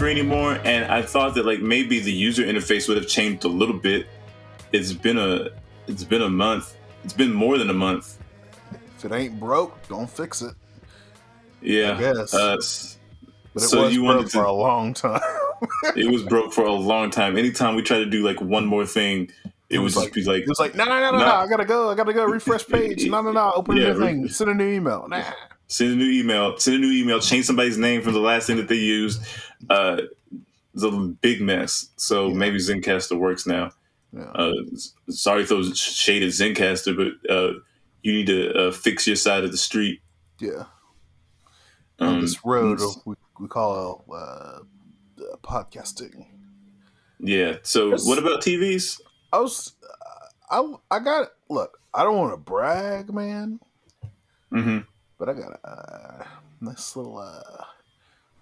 free anymore, and I thought that like maybe the user interface would have changed a little bit. It's been a it's been a month. It's been more than a month. If it ain't broke, don't fix it. Yeah, I guess. Uh, But it So was you broke wanted for a long time. it was broke for a long time. Anytime we try to do like one more thing, it, would was just like- be like It was like, no, no, no, no, no, I gotta go, I gotta go, refresh page. No, no, no, open Yeah, a new thing, send a new email. Nah. send a new email, send a new email, change somebody's name from the last thing that they used. Uh, it's a big mess. So Yeah. maybe Zencastr works now. Yeah. Uh, sorry if those shaded Zencastr, but uh, you need to uh, fix your side of the street. yeah. On Um, this road we, we call uh, uh, podcasting. yeah. So Yes. what about TVs? I was, uh, I, I got, look, I don't want to brag, man, Mm hmm but I got a uh, nice little,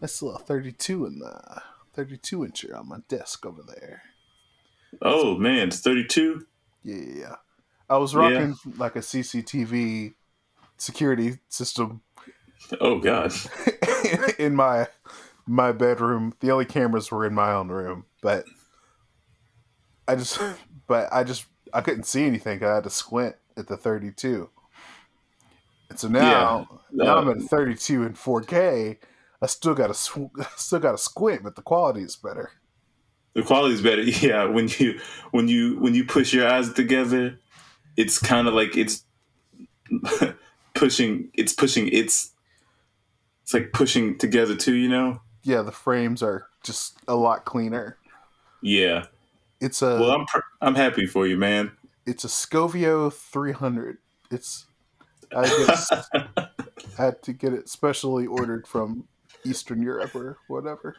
uh, nice little 32 in the 32 incher on my desk over there. Oh man, it's thirty-two. Yeah, yeah, yeah. I was Yeah. rocking like a CCTV security system Oh god. in my my bedroom. The only cameras were in my own room, but I just but I just I couldn't see anything. I had to squint at the 32. And so now now Uh, I'm at 32 in 4K. I still got to sw- still got to squint, but the quality is better. the quality is better. Yeah, when you when you when you push your eyes together, it's kind of like it's pushing. It's pushing. It's it's like pushing together too. You know? Yeah, the frames are just a lot cleaner. Yeah. It's a Well, I'm pr- I'm happy for you, man. it's a Scovio 300. It's I, guess, I had to get it specially ordered from Eastern Europe or whatever.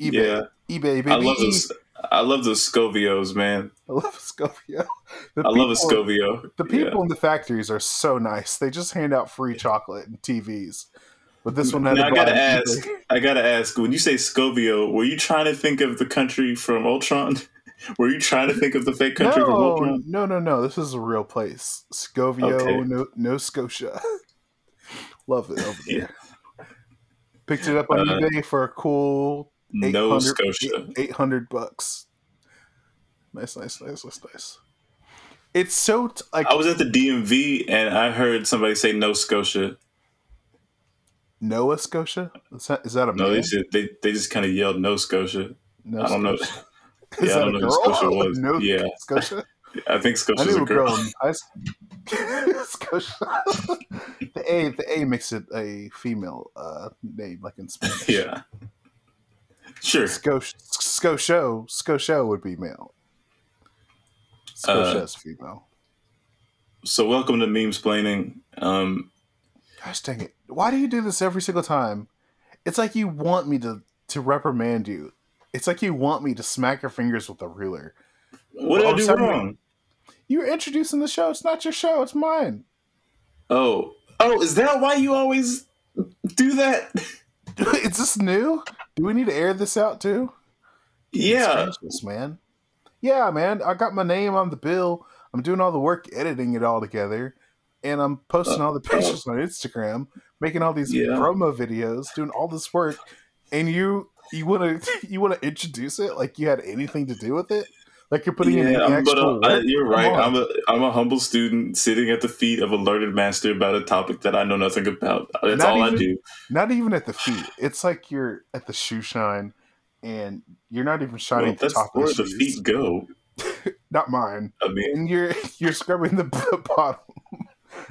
eBay, Yeah, eBay, baby. I love those. I love those Scovios, man. I love a Scovio. The I love a Scovio. The people in the factories are so nice. They just hand out free chocolate and TVs. But this one had Now, I gotta ask. I gotta ask. When you say Scovio, were you trying to think of the country from Ultron? were you trying to think of the fake country from No, Ultron? no, no, no. This is a real place. Scovio, Okay. no, no Scotia. Love it over Yeah. Picked it up on Uh, eBay for a cool No 800 Scotia. eight hundred bucks. Nice, nice, nice, nice, nice. It's so t- like I was at the DMV and I heard somebody say no Scotia. Noah Scotia. Is that, is that a No, man? they said they, they just kind of yelled no Scotia. No I don't know. Scotia. Yeah, Is I don't know who? Scotia was. No Yeah. Scotia. I think I Scotia's knew a girl. girl. in high s- Scotia. the A, the A makes it a female uh, name, like in Spanish. Yeah. Sure. Scotia, Scotia, Scotia would be male. Uh, is female. So welcome to meme splaining. Um, Gosh dang it! Why do you do this every single time? It's like you want me to to reprimand you. It's like you want me to smack your fingers with a ruler. what did I do wrong? You're introducing the show. It's not your show. It's mine. Oh, oh, is that why you always do that? Is this new? Do we need to air this out too? Yeah. This, man. Yeah, man. I got my name on the bill. I'm doing all the work editing it all together, and I'm posting all the uh, uh. pictures on Instagram, making all these Yeah. promo videos, doing all this work, and you you want to you want to introduce it like you had anything to do with it, like you're putting in Yeah, I'm- but actual uh, I- you're right. I'm a I'm a humble student sitting at the feet of a learned master about a topic that I know nothing about. That's Not all I do. Not even at the feet. It's like you're at the shoe shine, and you're not even shining Well, at the top of where the the feet go. Not mine. I mean, and you're you're scrubbing the bottom,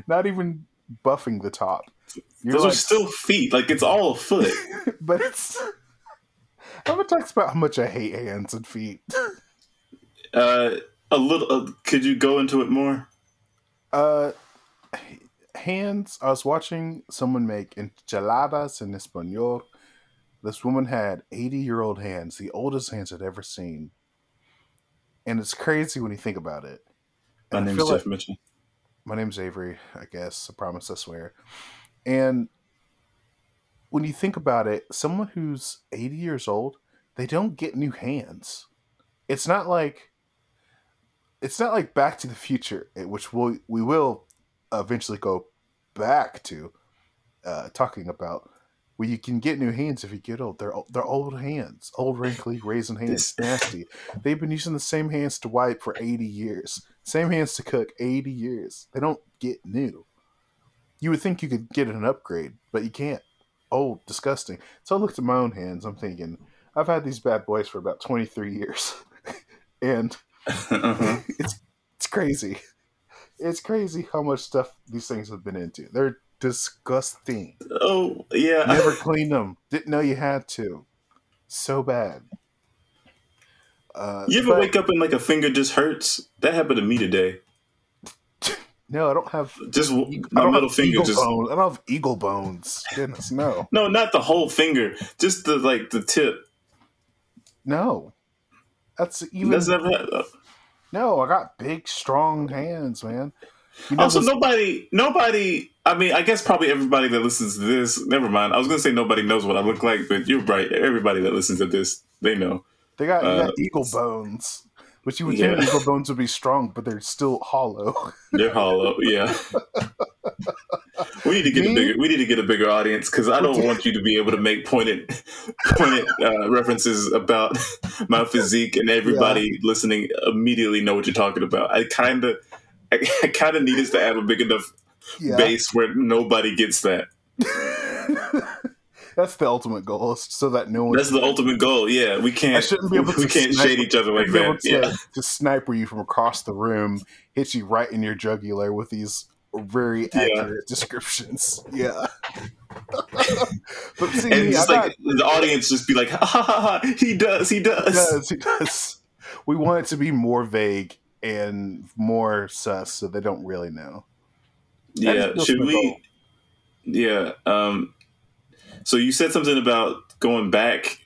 not even buffing the top. You're those like, are still feet. Like it's all a foot. but it's. I'm gonna talk about how much I hate hands and feet. Uh, a little. Uh, could you go into it more? Uh, hands. I was watching someone make enchiladas in español. This woman had 80 year old hands, the oldest hands I'd ever seen, and it's crazy when you think about it. My And I name's Jeff like- Mitchell. my name's Avery, I guess. I promise, I swear. And when you think about it, someone who's 80 years old, they don't get new hands. It's not like it's not like Back to the Future, eh, which we'll, we will eventually go back to uh, talking about. Well, you can get new hands if you get old. They're they're old hands, old wrinkly raisin hands, nasty. They've been using the same hands to wipe for eighty years, same hands to cook eighty years. They don't get new. You would think you could get an upgrade, but you can't. Old, disgusting. So I looked at my own hands. I'm thinking, I've had these bad boys for about twenty three years, and uh-huh. it's it's crazy. It's crazy how much stuff these things have been into. They're disgusting. Oh yeah. Never cleaned them. Didn't know you had to. So bad. Uh, You ever but- wake up and like a finger just hurts? That happened to me today. No, I don't have. Just my middle finger just bones. I don't have eagle bones. Goodness, no, no, not the whole finger, just the like the tip. no. That's even That's uh, no. I got big, strong hands, man. You know Also, nobody, nobody. I mean, I guess probably everybody that listens to this. Never mind. I was gonna say nobody knows what I look like, but you're right. Everybody that listens to this, they know. they got, uh, got eagle bones, which you would Yeah. think eagle bones would be strong, but they're still hollow. They're hollow. Yeah. we need to get a bigger. We need to get a bigger audience because I don't want you to be able to make pointed, pointed uh, references about my physique and everybody listening immediately know what you're talking about. I kind of, I, I kind of need us to have a big enough yeah, base where nobody gets that. that's the ultimate goal, so that no one That's the ultimate goal. Yeah, we can't. I shouldn't be able to. we can't shade each other like that. to, Yeah. to sniper you from across the room, hit you right in your jugular with these very Yeah. accurate descriptions. Yeah. but see, And just I like the audience, just be like, ha ha ha! ha he does. He does. got- does, he does. We want it to be more vague and more sus, so they don't really know. That Yeah. Should we? goal. Yeah. Um. So you said something about going back.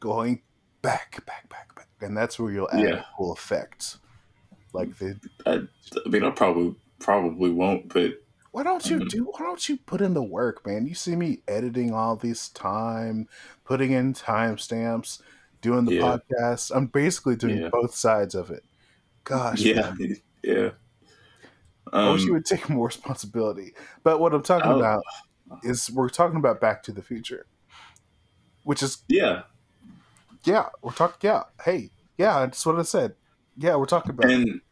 Going back, back, back, back, and that's where you'll add Yeah. cool effects, like the. I, I mean, I probably probably won't, but Why don't you Mhm. do? Why don't you put in the work, man? You see me editing all this time, putting in timestamps, doing the Yeah. podcast. I'm basically doing Yeah. both sides of it. Gosh, yeah, man. yeah. I wish you Um, would take more responsibility. But what I'm talking Oh. about is we're talking about Back to the Future, which is yeah, yeah, we're talking yeah, hey, yeah, that's what I said. Yeah, we're talking about and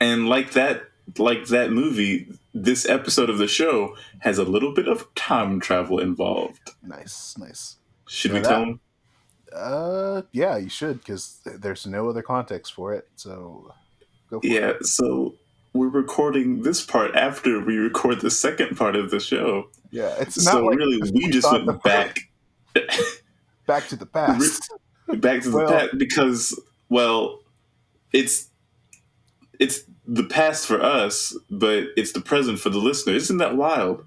and like that, like that movie, this episode of the show has a little bit of time travel involved. nice, nice. Should Know we that? tell them? Uh, yeah, you should because there's no other context for it. So go for it. Yeah. So we're recording this part after we record the second part of the show. Yeah, it's not So like really, we just went back. back to the past. back to the Well- past because well it's it's the past for us but it's the present for the listener. Isn't that wild?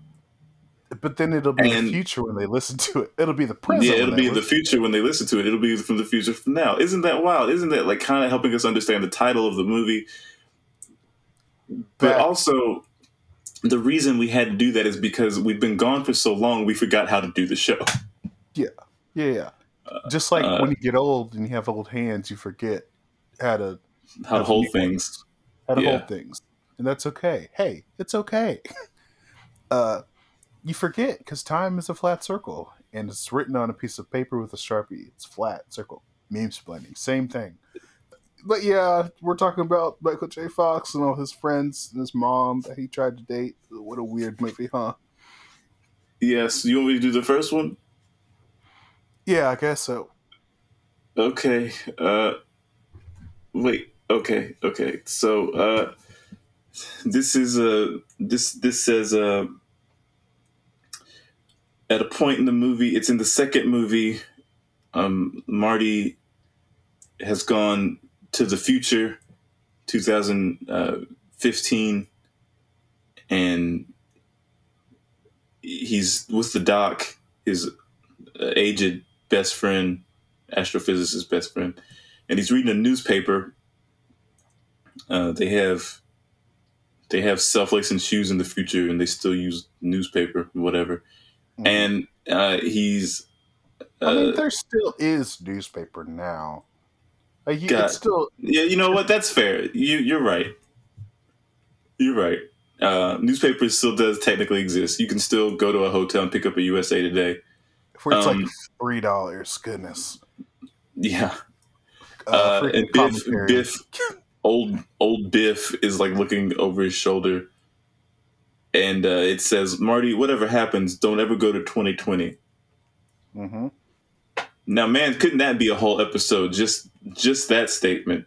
But then it'll be And- the future when they listen to it. It'll be the present. yeah it'll be the future when they listen to it. It'll be from the future from now. Isn't that wild? Isn't that like kind of helping us understand the title of the movie? But also the reason we had to do that is because we've been gone for so long we forgot how to do the show. Yeah, yeah. yeah. Just like uh, when you get old and you have old hands, you forget how to how to to hold things. ones, how to Yeah. hold things, and that's okay. Hey, it's okay. uh, you forget because time is a flat circle, and it's written on a piece of paper with a sharpie. It's flat circle. Meme splitting, same thing. But yeah, we're talking about Michael J. Fox and all his friends and his mom that he tried to date. What a weird movie, huh? yes you want me to do the first one Yeah, I guess so. Okay. Uh wait. Okay. Okay. So uh this is uh this this says uh at a point in the movie, it's in the second movie, um Marty has gone to the future 2015 and he's with the doc his uh, aged best friend astrophysicist best friend, and he's reading a newspaper. Uh, they have they have self lacing shoes in the future, and they still use newspaper, whatever. Mhm. And uh, he's I mean, uh, there still is newspaper now. Like, you, God. it's still yeah, you know what? That's fair. You you're right. You're right. Uh, newspaper still does technically exist. You can still go to a hotel and pick up a USA Today. For it's Um, like three dollars. Goodness. Yeah. Uh, Uh, and Biff. Biff, old old Biff is like looking over his shoulder, and uh, it says, "Marty, whatever happens, don't ever go to 2020." hmm Now, man, couldn't that be a whole episode? Just just that statement.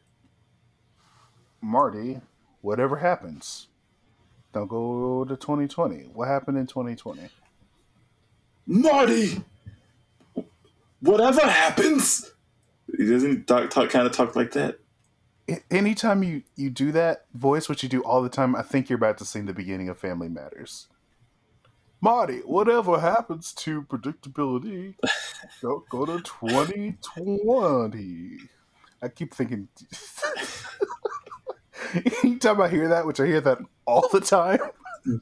Marty, whatever happens, don't go to 2020. What happened in 2020? Marty, whatever happens, he doesn't talk, talk kind of talk like that. Anytime you you do that voice, which you do all the time, I think you're about to sing the beginning of Family Matters. Marty, whatever happens to predictability, don't go to 2020. I keep thinking. Anytime I hear that, which I hear that all the time,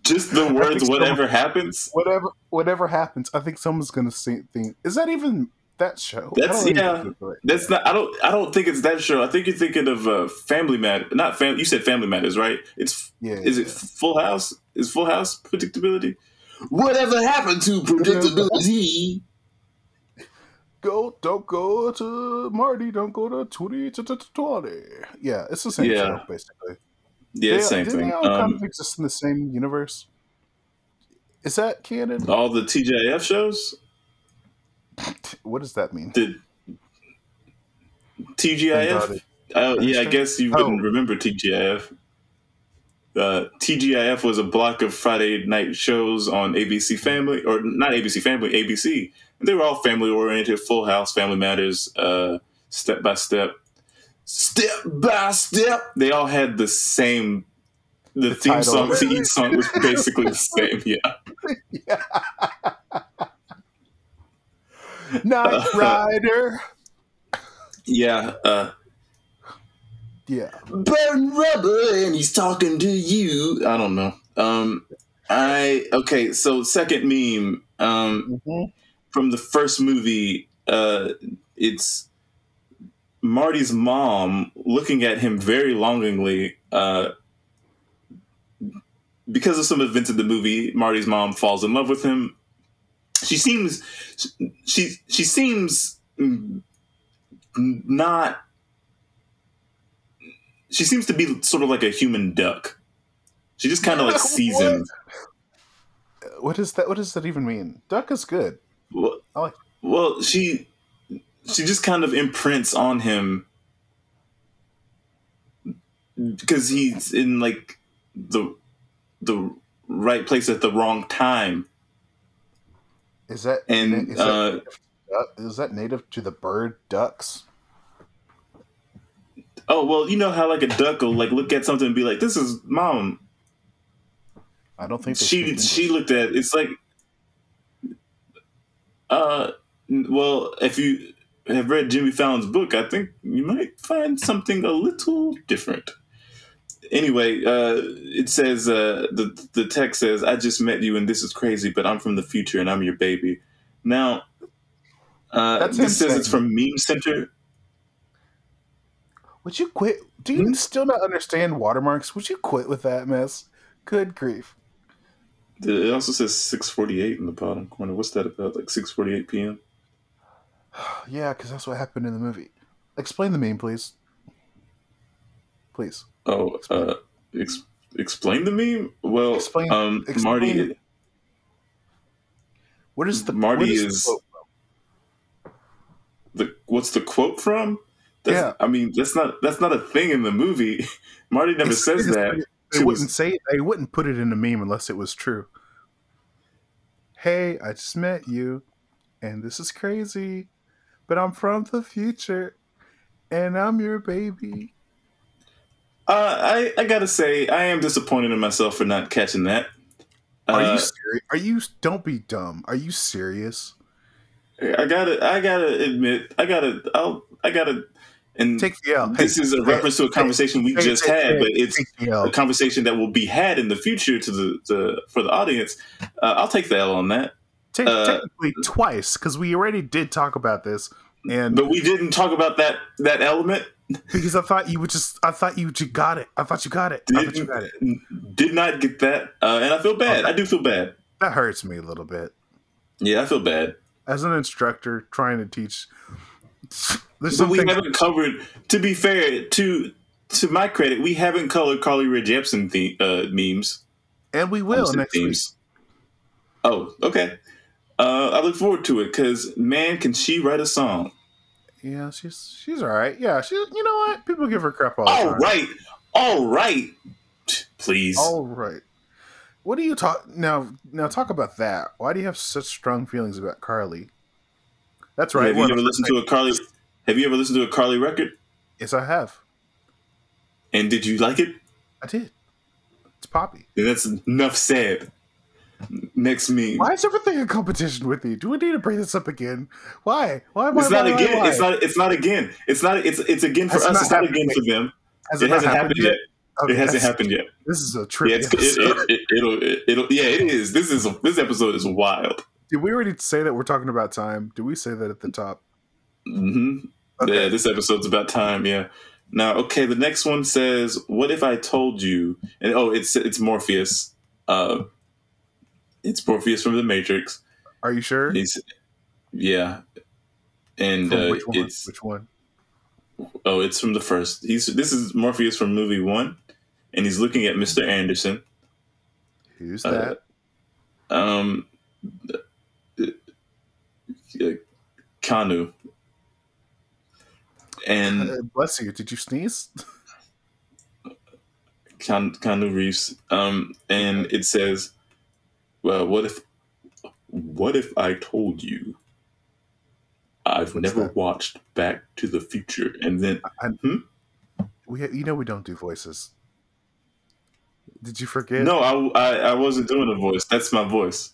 Just the words, whatever happens. whatever whatever happens, I think someone's gonna sing. Think is that even that show? That's- don't yeah. think of it. That's not. I don't. I don't think it's that show. I think you're thinking of uh, Family Matter. Not Fam. You said Family Matters, right? It's Yeah, Is it. Full House? Is Full House predictability? Whatever happened to predictability? go? Don't go to Marty. Don't go to twenty to twenty. Yeah, it's the same Yeah. show basically. Yeah, they, same thing. They all kind Um, of exist in the same universe. Is that canon? all the TJF shows. What does that mean? The TGIF. Oh yeah, I guess you Oh. wouldn't remember TGIF. Uh, TGIF was a block of Friday night shows on ABC Family, or not ABC Family, ABC. And they were all family oriented, Full House, Family Matters, uh, Step by Step, Step by Step. They all had the same. The, The theme title. song to each song was basically the same. Yeah, Knight Rider. yeah. Uh, Yeah. burn rubber and he's talking to you. I don't know. Um I okay, so second meme um Mhm. from the first movie uh it's Marty's mom looking at him very longingly uh because of some events in the movie Marty's mom falls in love with him. She seems she she seems not she seems to be sort of like a human duck. She just kind of like sees him. What does that? What does that even mean? Duck is good. Well, I like- well, she she just kind of imprints on him because he's in like the the right place at the wrong time, Is that and is that, uh, duck- is that native to the bird ducks? oh well, you know how like a duck will like look at something and be like, "This is mom." I don't think she she looked at it's like uh well if you have read jimmy fallon's book i think you might find something a little different anyway uh it says uh the the text says i just met you and this is crazy but i'm from the future and i'm your baby now uh That's this says it's from meme center Would you quit? Do you Hmm? still not understand watermarks? Would you quit with that mess? Good grief! it also says 648 in the bottom corner what's that about like 648 p.m Yeah, because that's what happened in the movie. Explain the meme, please. Please. Oh, uh, ex- explain the meme. Well, Explain- um, explain- Marty, What is the Marty the is- quote? the what's the quote from? That's, Yeah. I mean that's not that's not a thing in the movie. Marty never It's- says it's- that. They She wouldn't was- say they wouldn't put it in a meme unless it was true. Hey, I just met you, and this is crazy, but I'm from the future, and I'm your baby. Uh, I I gotta say I am disappointed in myself for not catching that. Are Uh, you serious? Are you? Don't be dumb. Are you serious? I gotta I gotta admit I gotta I'll I gotta and Take the L. this Hey, is a hey, reference to a hey, conversation we hey, just hey, had, but it's take a conversation that will be had in the future to the, the for the audience. Uh, I'll take the L on that. Te- uh, technically twice because we already did talk about this, and But we didn't talk about that that element. because I thought you would just, I thought you you got it. I thought you got it. I thought you got it. Did not get that, uh, and I feel bad. I do feel bad. That hurts me a little bit. Yeah, I feel bad. As an instructor trying to teach. There's but we haven't covered. To be fair, to to my credit, we haven't colored Carly Rae Jepsen the, uh, memes, and we will next themes. week. Oh, okay. Uh, I look forward to it because man, can she write a song? Yeah, she's she's all right. Yeah, she. You know what? People give her crap all. All right, all right. Please. All right. What do you talk now? Now talk about that. Why do you have such strong feelings about Carly? That's right. Have you ever listened to a Carly? Have you ever listened to a Carly record? Yes, I have. And did you like it? I did. It's poppy. And that's enough said. Next meme. Why is everything a competition with you? Do we need to bring this up again? Why? Why? why it's not why, again. Why? It's not. It's not again. It's not. It's it's again for Has us. It's not again for them. Has it, it hasn't happened, happened yet. Okay, it hasn't happened yet. This is a trip. Yeah, it, it, it, will it, it'll. Yeah, it is. This is this episode is wild. Did we already say that we're talking about time? Did we say that at the top? Mm-hmm. Okay. Yeah, this episode's about time. Yeah. Now, okay, the next one says, "What if I told you?" And oh, it's it's Morpheus. Uh, it's Morpheus from the Matrix. Are you sure? He's, yeah, and uh, which it's which one? Oh, it's from the first. He's this is Morpheus from movie one, and he's looking at Mister Anderson. Who's that? Uh, um, uh, Keanu. And uh, bless you. Did you sneeze? Keanu Reeves. Um, and it says well, what if, what if I told you I've What's never that? watched Back to the Future, and then I, hmm? we, you know, we don't do voices. Did you forget? No, I, I, I wasn't doing a voice. That's my voice.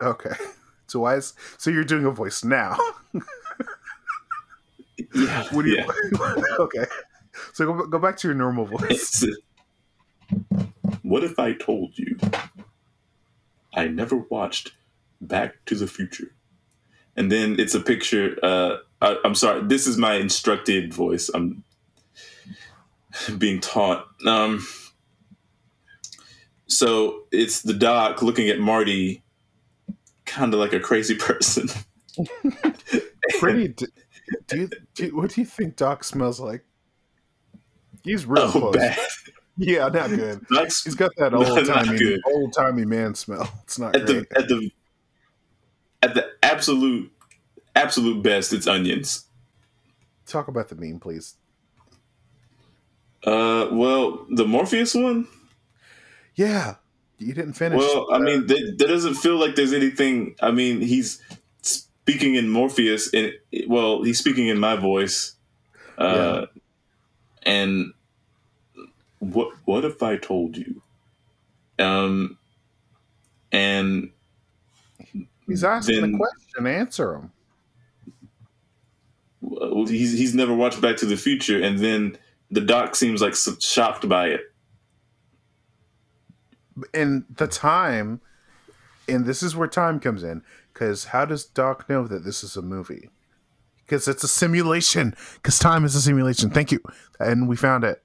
Okay, so why is so you're doing a voice now? yeah. What do you? Yeah. okay, so go, go back to your normal voice. what if I told you I never watched Back to the Future. And then it's a picture. Uh, I, am sorry, this is my instructed voice. I'm being taught. Um, so it's the doc looking at Marty, kind of like a crazy person. Pretty. Do, do, you, do, what do you think Doc smells like? He's real oh, close. Bad. Yeah, not good. That's, He's got that old timey old timey man smell. It's not at great. the at the at the absolute absolute best. It's onions. Talk about the meme, please. Uh, well, the Morpheus one. Yeah, you didn't finish. Well, I mean, that, that doesn't feel like there's anything. I mean, he's speaking in Morpheus, and well, he's speaking in my voice. Uh, yeah. and what what if I told you? Um, and he's asking then, the question. Answer him. Well, he's he's never watched Back to the Future, and then the doc seems like shocked by it. And the time, and this is where time comes in, because how does Doc know that this is a movie? Because it's a simulation. Because time is a simulation. Thank you, and we found it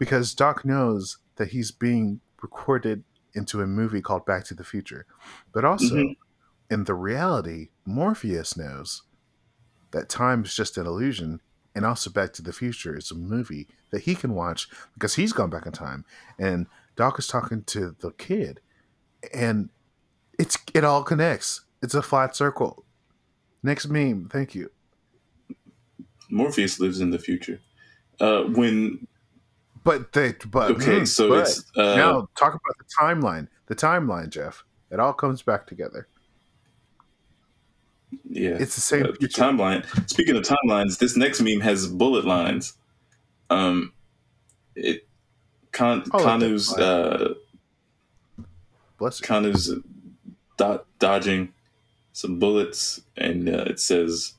because Doc knows that he's being recorded into a movie called Back to the Future. But also, mm-hmm. in the reality, Morpheus knows that time is just an illusion, and also Back to the Future is a movie that he can watch because he's gone back in time. And Doc is talking to the kid, and it's it all connects. It's a flat circle. Next meme, thank you. Morpheus lives in the future. Uh, when but they, but okay, so but it's uh, now talk about the timeline. The timeline, Jeff. It all comes back together. Yeah, it's the same uh, timeline. Speaking of timelines, this next meme has bullet lines. Um, it Con, Keanu's uh, Bless Keanu's do- dodging some bullets, and uh, it says,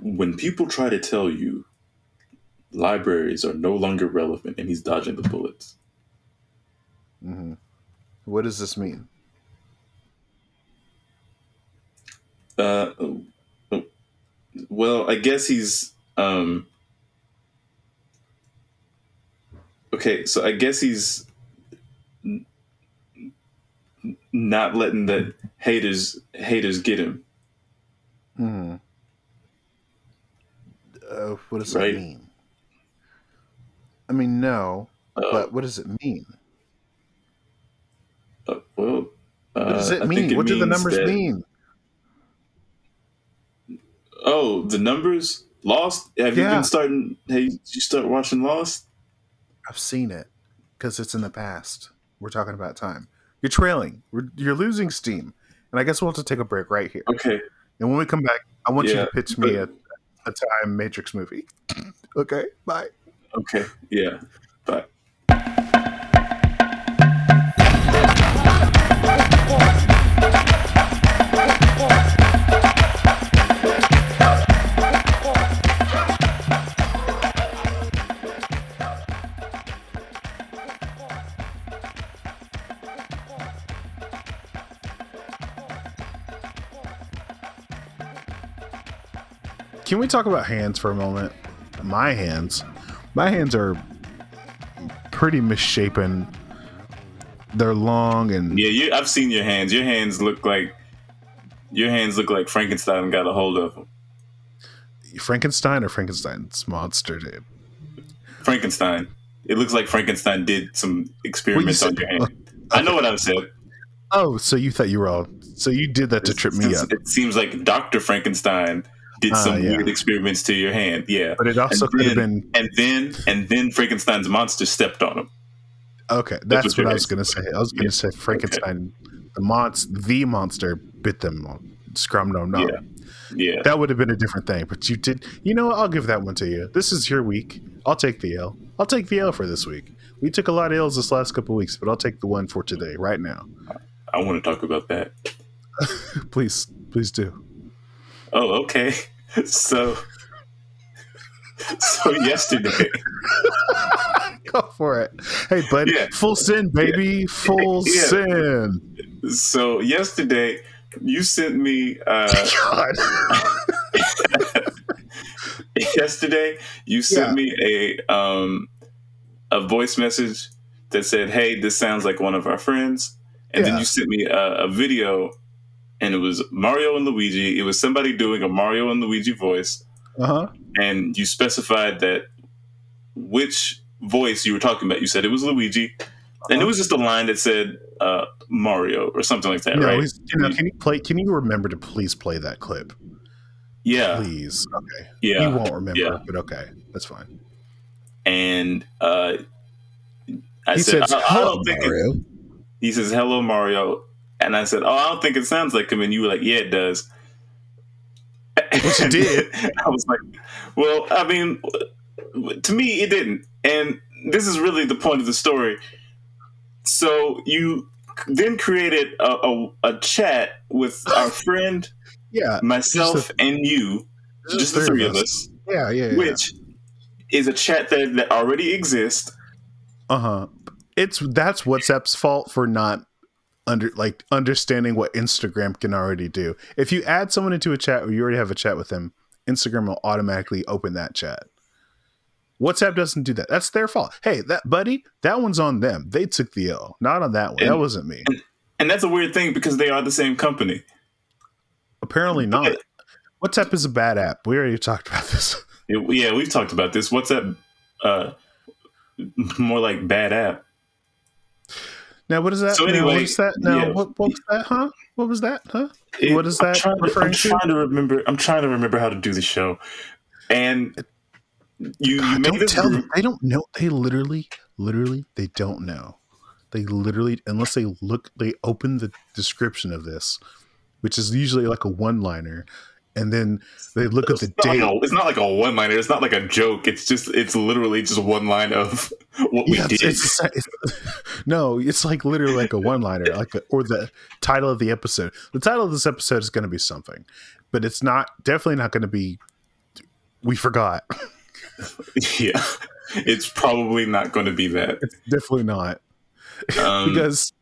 "When people try to tell you libraries are no longer relevant, and he's dodging the bullets. Mm-hmm. What does this mean? Uh, well, I guess he's um, okay. So I guess he's not letting that haters haters get him. Hmm. Uh, what does Right. that mean? I mean, no, Uh, but what does it mean? uh, well, uh, What does it I mean? think what do the numbers that- mean? Oh, the numbers. Lost. Have you been starting? Hey, you start watching Lost? I've seen it because it's in the past. We're talking about time. You're trailing. We're, you're losing steam, and I guess we'll have to take a break right here. Okay. And when we come back, I want you to pitch me a, a time Matrix movie. okay, bye. Okay. Yeah. Bye. Can we talk about hands for a moment? My hands. My hands are pretty misshapen. They're long and yeah, you. I've seen your hands. Your hands look like your hands look like Frankenstein got a hold of them. Frankenstein or Frankenstein's monster, dude. Frankenstein. It looks like Frankenstein did some experiments said- on your hand. I know what I said. Oh, so you thought you were all so you did that to trip me up. It seems like Doctor Frankenstein did Ah, some yeah. weird experiments to your hand. Yeah. But it also And could have been And then and then Frankenstein's monster stepped on him. okay. That's what what I was gonna say. I was gonna Yeah. say Frankenstein, the monster, the monster bit them. Scrum no no. Yeah. Yeah. That would have been a different thing. But you did. You know, what? I'll give that one to you. This is your week. I'll take the L. I'll take the L for this week. We took a lot of L's this last couple weeks, but I'll take the one for today, right now. I want to talk about that. Please, please do. Oh, okay. So so yesterday Go for it. Hey, bud. Yeah. Full sin, baby. Full Yeah. sin. so yesterday you sent me uh God. yesterday you sent Yeah. me a um a voice message that said hey this sounds like one of our friends and then you sent me a, a video and it was mario and luigi it was somebody doing a mario and luigi voice Uh huh. and you specified that which voice you were talking about you said it was luigi and it was just a line that said uh mario or something like that No, right you know, can you play? Can you remember to please play that clip, yeah please? Okay. yeah you won't remember, yeah. but okay, that's fine. and uh I he said, says, I, I "Hello, think it, Mario." he says, hello, Mario. And I said, oh, I don't think it sounds like him. And you were like, yeah, it does. Which it did. I was like, well, I mean, to me, it didn't. And this is really the point of the story. So you then created a, a, a chat with our friend, Yeah, myself, and you, just the three of us, Yeah, yeah, yeah. which is a chat that, that already exists. Uh huh. It's that's WhatsApp's fault for not under like understanding what Instagram can already do. If you add someone into a chat or you already have a chat with them, Instagram will automatically open that chat. WhatsApp doesn't do that. That's their fault. Hey, that buddy, that one's on them. They took the L, not on that one. that wasn't me. And that's a weird thing because they are the same company. Apparently not. WhatsApp is a bad app. We already talked about this. It- yeah, we've talked about this. WhatsApp. Uh, more like bad app. Now, what is that? So now, anyway, what is that? Now, yeah. what, what was that? Huh? What was that? Huh? It- What is I'm that trying to- I'm trying to remember. I'm trying to remember how to do the show. And you, you God, make don't tell group. them. They don't know. They literally, literally, they don't know. They literally, unless they look, they open the description of this, which is usually like a one-liner, and then they look at the not, like date. a, it's not like a one liner. It's not like a joke. It's just. It's literally just one line of what we Yeah, did. it's, it's, no, it's like literally like a one-liner, like a, or the title of the episode. The title of this episode is going to be something, but it's not definitely not going to be. We forgot. yeah, it's probably not going to be that. It's definitely not Um, because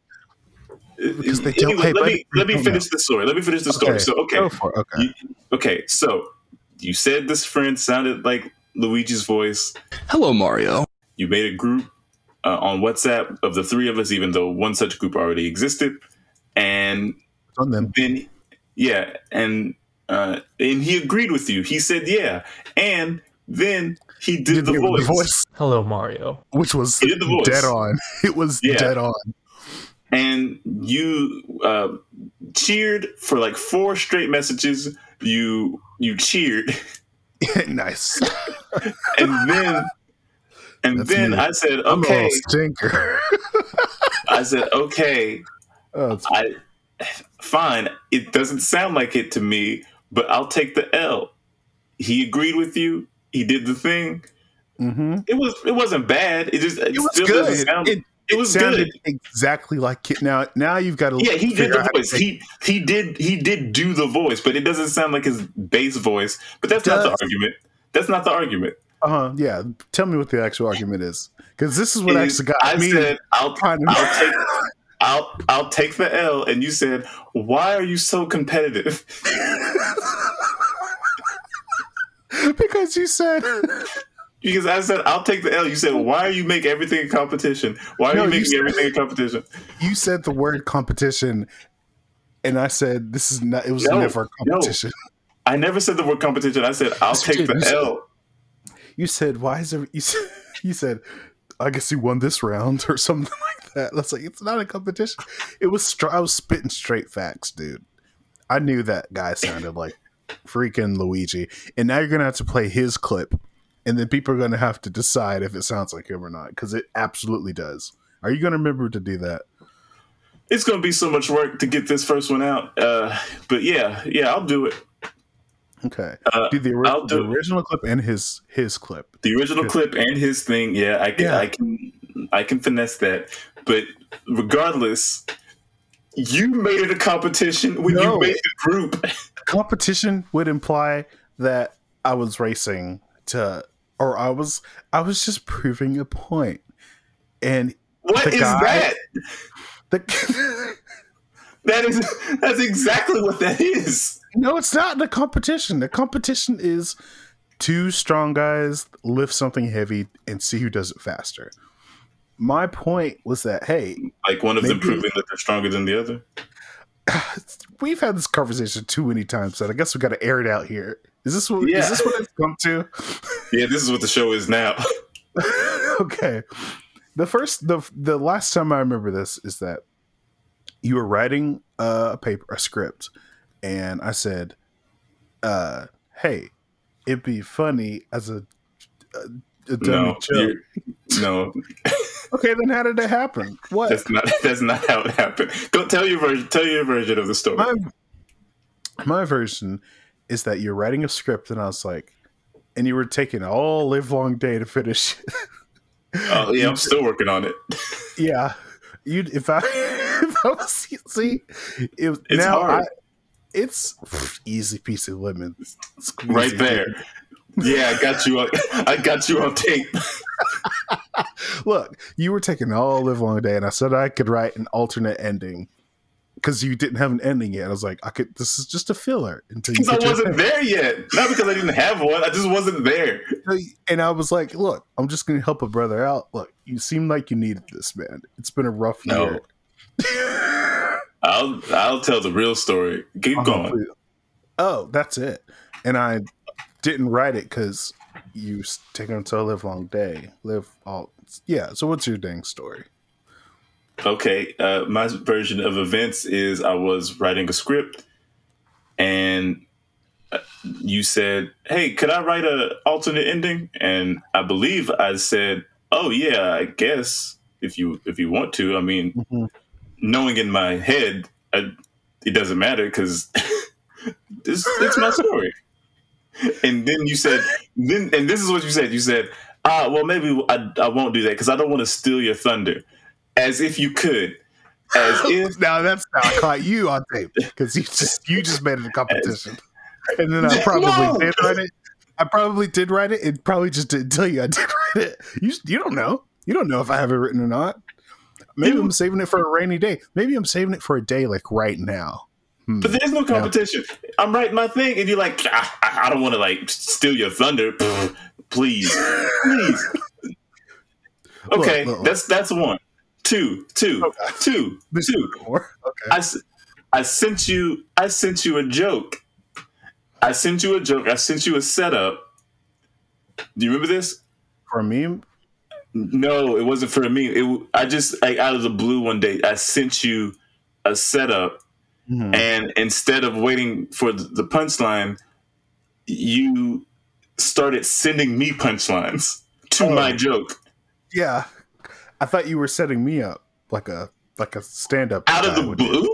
because they don't- anyway, hey, let buddy, me let me they don't finish the story. Let me finish the story. Okay, So okay, go for it. Okay. You- okay, so you said this friend sounded like Luigi's voice. Hello, Mario. You made a group uh, on WhatsApp of the three of us, even though one such group already existed. And on them. then yeah, and uh, and he agreed with you. He said yeah, and then he did, Did the, the- voice. the voice, Hello, Mario. which was He did the voice. dead on. It was Yeah. dead on. And you uh, cheered for like four straight messages. You you cheered, nice. and then and That's then me. I said I'm a okay. stinker. I said okay. Oh, I fine. It doesn't sound like it to me, but I'll take the L. He agreed with you. He did the thing. mhm. It was it wasn't bad. It just it, It was still doesn't good. sound. It, It, was sounded good. exactly like it. Now, now you've got to Yeah, he did the voice. He he did he did do the voice, but it doesn't sound like his bass voice. But that's not the argument. That's not the argument. Uh-huh, yeah. Tell me what the actual argument is, because this is what Is- actually got I me. said I'll I'll take I'll I'll take the L, and you said why are you so competitive? because you said Because I said I'll take the L. You said why are you make everything a competition? Why are No, you you making said- everything a competition? you said the word competition, and I said this is not. It was No, never a no. competition. I never said the word competition. I said I'll take did. You the said- L. You said why is there? You said, you said I guess you won this round or something like that. That's like it's not a competition. It was. Str- I was spitting straight facts, dude. I knew that guy sounded like freaking Luigi, and now you're gonna have to play his clip, and then people are gonna have to decide if it sounds like him or not because it absolutely does. Are you gonna remember to do that? It's gonna be so much work to get this first one out. Uh, but yeah, yeah, I'll do it. Okay. Uh, do the, ori- I'll the do it. original clip and his his clip. the original Good. clip and his thing yeah i can Yeah. i can i can finesse that but regardless you made it a competition when No. you made the group Competition would imply that I was racing to, or I was I was just proving a point. and What is guy- that the that is that's exactly what that is no, it's not the competition. The competition is two strong guys lift something heavy and see who does it faster. My point was that hey, like one of them proving that they're stronger than the other we've had this conversation too many times, so I guess we got to air it out here. Is this what Yeah. is this what it's come to? yeah this is what the show is now okay. The first, the the last time I remember this is that you were writing a paper, a script, and I said, uh, "Hey, it'd be funny as a a, no no Okay, then how did that happen? What? that's not that's not how it happened go tell your version tell your version of the story my my version is that you're writing a script, and I was like, and you were taking all live long day to finish. oh yeah i'm still working on it Yeah, you. If I, if I was see, it, It's now hard. I, it's easy piece of lemon, Squeezy. right there yeah i got you on i got you on tape Look, you were taking all live long day, and I said I could write an alternate ending because you didn't have an ending yet. I was like, I could. This is just a filler until you. Because I wasn't there yet. Not because I didn't have one. I just wasn't there. And I was like, look, I'm just going to help a brother out. Look, you seem like you needed this, man. It's been a rough No. year. I'll I'll tell the real story. Keep Uh-huh, going. please. Oh, that's it. And I didn't write it because you take until a live long day. Live all. Yeah. So what's your dang story? Okay. Uh, my version of events is I was writing a script, and uh, you said, "Hey, could I write a alternate ending?" And I believe I said, "Oh yeah, I guess if you if you want to." I mean, Mhm. knowing in my head, I, it doesn't matter because it's, it's my story. And then you said, then, and this is what you said. You said, ah, well, maybe I, I won't do that because I don't want to steal your thunder. As if you could. As if, now that's how I caught you on tape because you just you just made it a competition, and then I probably No! did write it. I probably did write it. It probably just didn't tell you I did write it. You you don't know. You don't know if I have it written or not. Maybe I'm saving it for a rainy day. Maybe I'm saving it for a day like right now. Hmm. but there's no competition. I'm writing my thing, and you're like, ah, I, don't want to like steal your thunder. Please, please. Okay, Look, look, look. that's that's one. Two, two, Okay. two, two. Okay. I, I sent you. I sent you a joke. I sent you a joke. I sent you a setup. Do you remember this? For a meme? No, it wasn't for me. It. I just like out of the blue one day, I sent you a setup, Mhm. and instead of waiting for the the punchline, you started sending me punchlines to Oh. my joke Yeah. I thought you were setting me up like a like a stand up out of the blue.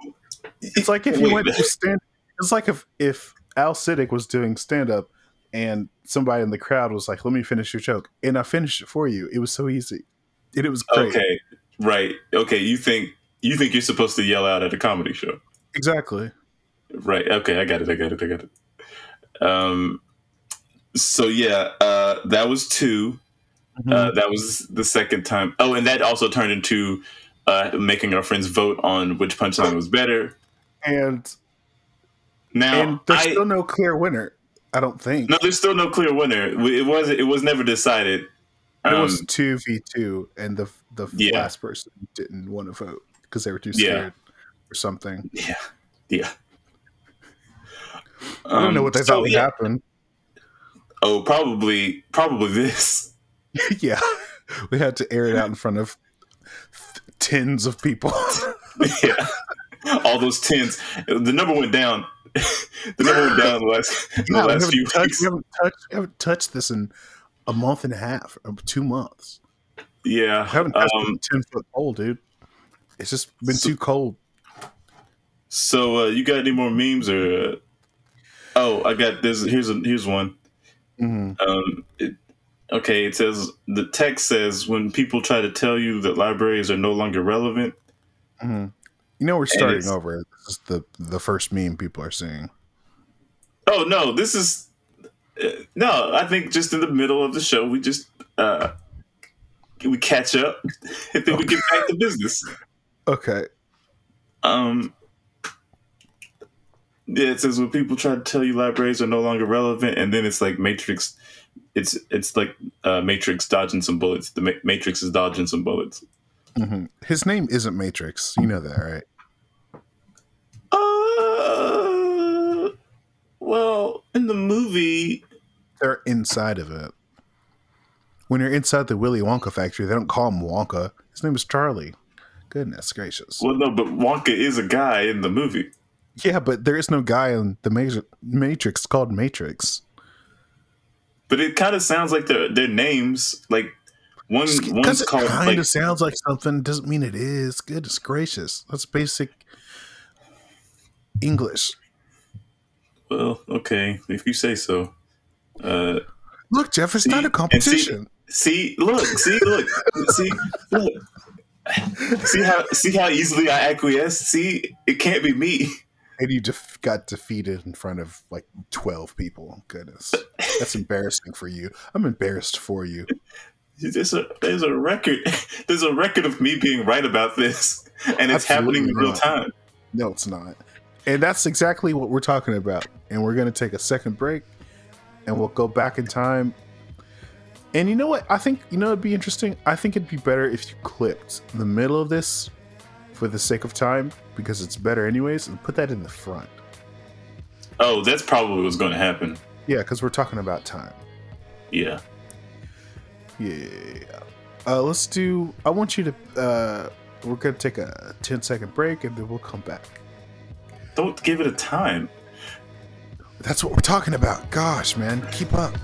It's like if you went to stand it's like if if Al Siddick was doing stand up and somebody in the crowd was like, Let me finish your joke and I finished it for you. It was so easy. And it was great. Okay, right. Okay, you think you think you're supposed to yell out at a comedy show, Exactly. right? Okay, I got it. I got it. I got it. Um. So yeah, uh, that was 2 Mm-hmm. Uh, that was the second time. Oh, and that also turned into uh, making our friends vote on which punchline was better. and Now, and there's I, still no clear winner. I don't think. no, there's still no clear winner. It was it was never decided. it Um, was two v two, and the the Yeah. last person didn't want to vote because they were too Yeah. Or something. yeah, yeah. I don't know Um, what they so, thought would yeah. happen. Oh, probably probably this. yeah, we had to air it out in front of th- tens of people. yeah. All those tens. The number went down. the number went down the last, Yeah, we, last few touched, weeks. we, haven't touched, we haven't touched this in a month and a half, two months. Yeah. We haven't touched Um, a ten foot pole, dude. It's just been So- too cold. So uh, you got any more memes or? Uh... Oh, I got this. Here's a here's one. Mhm. Um, it, okay, it says the text says when people try to tell you that libraries are no longer relevant. Mhm. You know, we're starting over. This is the the first meme people are seeing. Oh no, this is uh, no. I think just in the middle of the show, we just uh, we catch up, and then we get back to business. Okay. Um, yeah, it says when people try to tell you libraries are no longer relevant, and then it's like Matrix. It's it's like uh, Matrix dodging some bullets. The Ma- Matrix is dodging some bullets. hmm His name isn't Matrix. You know that, right? Uh, well, in the movie, They're inside of it. When you're inside the Willy Wonka factory, they don't call him Wonka. His name is Charlie. Goodness gracious. well, no, but Wonka is a guy in the movie. Yeah, but there is no guy in the Ma- Matrix called Matrix. But it kind of sounds like their their names. Like one one's it called kind of like sounds like something doesn't mean it is. Goodness gracious. That's basic English. well, okay, if you say so. Uh, Look, Jeff, it's See, not a and see- competition. see, look, see, look, see, look. See how see how easily I acquiesce. See, it can't be me. And you def- got defeated in front of like 12 people. Goodness. That's embarrassing for you. I'm embarrassed for you. There's a there's a record. There's a record of me being right about this, and it's happening in real not. time. No, it's not. And that's exactly what we're talking about. And we're going to take a second break and we'll go back in time. And you know what? I think, you know, it'd be interesting. I think it'd be better if you clipped the middle of this for the sake of time because it's better, anyways, and put that in the front. Oh, that's probably what's going to happen. Yeah, because we're talking about time. Yeah. Yeah. Uh, let's do. I want you to. Uh, we're going to take a 10 second break and then we'll come back. Don't give it a time. That's what we're talking about. Gosh, man. Keep up.